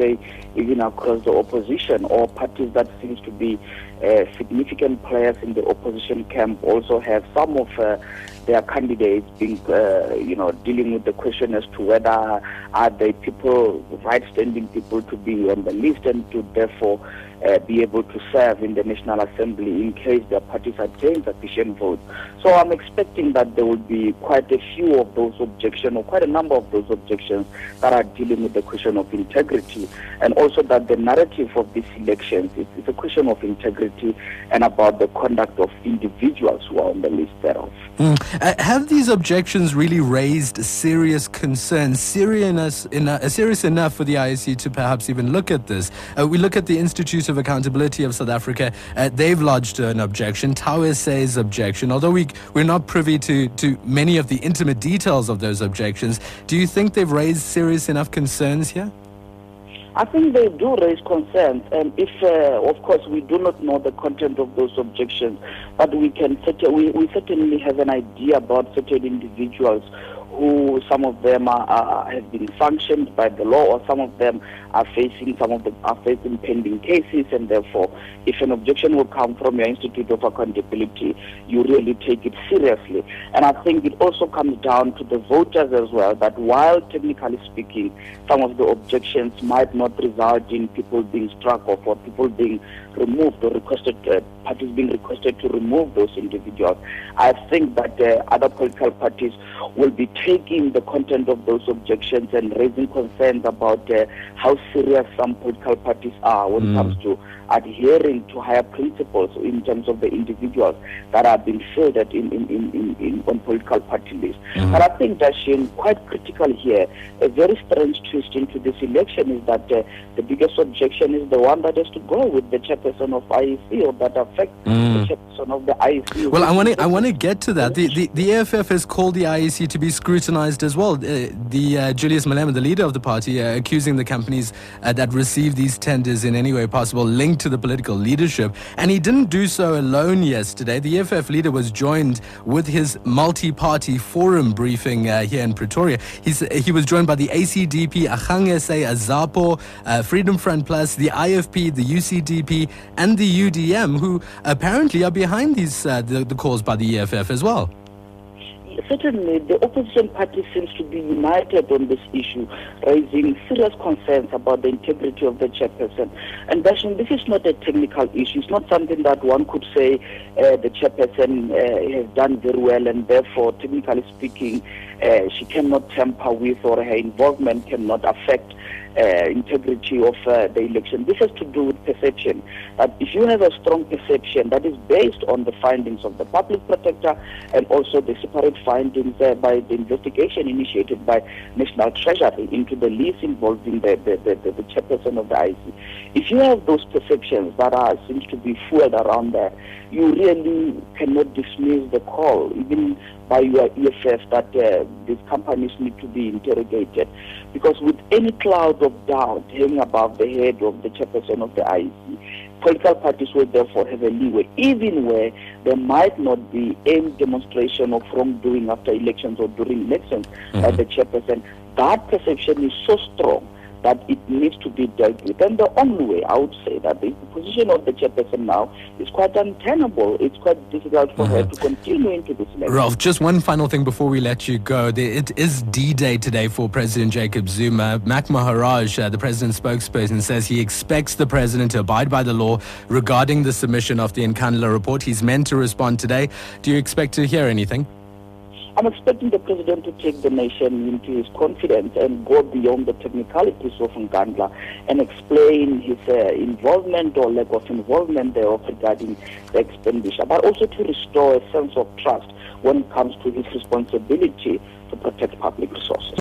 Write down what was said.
say, even across the opposition or parties that seems to be uh, significant players in the opposition camp also have some of uh, their candidates being, uh, you know, dealing with the question as to whether are they people, right-standing people to be on the list and to therefore uh, be able to serve in the National Assembly in case their parties attain sufficient votes. So I'm expecting that there will be quite a few of those objections or quite a number of those objections that are dealing with the question of integrity and also that the narrative of these elections is, is a question of integrity and about the conduct of individuals who are on the list thereof. Mm. Uh, have these objections really raised serious concerns, serious enough, uh, serious enough for the IEC to perhaps even look at this? Uh, we look at the Institute of Accountability of South Africa. Uh, they've lodged an objection. SA's objection. Although we we're not privy to to many of the intimate details of those objections, do you think they've raised serious enough concerns here? I think they do raise concerns, and if, uh, of course, we do not know the content of those objections, but we can we, we certainly have an idea about certain individuals who some of them are, are, have been sanctioned by the law, or some of them are facing some of the are facing pending cases, and therefore, if an objection will come from your Institute of Accountability, you really take it seriously. And I think it also comes down to the voters as well. That while technically speaking, some of the objections might not result in people being struck off or people being removed or requested, uh, parties being requested to remove those individuals. I think that uh, other political parties will be taking the content of those objections and raising concerns about uh, how serious some political parties are when mm. it comes to adhering to higher principles in terms of the individuals that are being fielded in, in, in, in, in on political party lists. Mm-hmm. But I think that quite critical here, a very strange twist into this election is that uh, the biggest objection is the one that has to go with the chairperson of IEC or that affects mm. the chairperson of the IEC. Well, I want to I want to get to that. The, the, the EFF has called the IEC to be scrutinized as well. Uh, the uh, Julius Malema, the leader of the party, uh, accusing the companies uh, that received these tenders in any way possible linked to the political leadership. And he didn't do so alone yesterday. The EFF leader was joined with his multi party forum briefing uh, here in Pretoria. He's, he was joined by the ACDP, Agang SA, Azapo, uh, Freedom Front Plus, the IFP, the UCDP, and the UDM, who apparently are behind these uh, the, the calls by the EFF as well certainly the opposition party seems to be united on this issue, raising serious concerns about the integrity of the chairperson. And Dashing, this is not a technical issue. It's not something that one could say uh, the chairperson uh, has done very well and therefore, technically speaking, uh, she cannot tamper with or her involvement cannot affect uh, integrity of uh, the election. This has to do with perception. That if you have a strong perception that is based on the findings of the public protector and also the separate findings uh, by the investigation initiated by National Treasury into the lease involving the, the, the, the, the chairperson of the IEC, if you have those perceptions that are seems to be fueled around there, you really cannot dismiss the call, even by your EFF, that these companies need to be interrogated. Because with any cloud of doubt hanging above the head of the chairperson of the IEC, political parties will therefore have a leeway, even where there might not be any demonstration of wrongdoing after elections or during elections mm-hmm. by the chairperson. That perception is so strong that it needs to be dealt with. And the only way I would say that the position of the chairperson now is quite untenable. It's quite difficult for mm-hmm. her to continue into this election. Ralph, just one final thing before we let you go. It is D Day today for President Jacob Zuma. Mac Maharaj, uh, the president's spokesperson, says he expects the president to abide by the law regarding the submission of the Nkandla report. He's meant to respond today. Do you expect to hear anything? I'm expecting the president to take the nation into his confidence and go beyond the technicalities of Nkandla and explain his uh, involvement or lack of involvement thereof regarding the expenditure, but also to restore a sense of trust when it comes to his responsibility to protect public resources.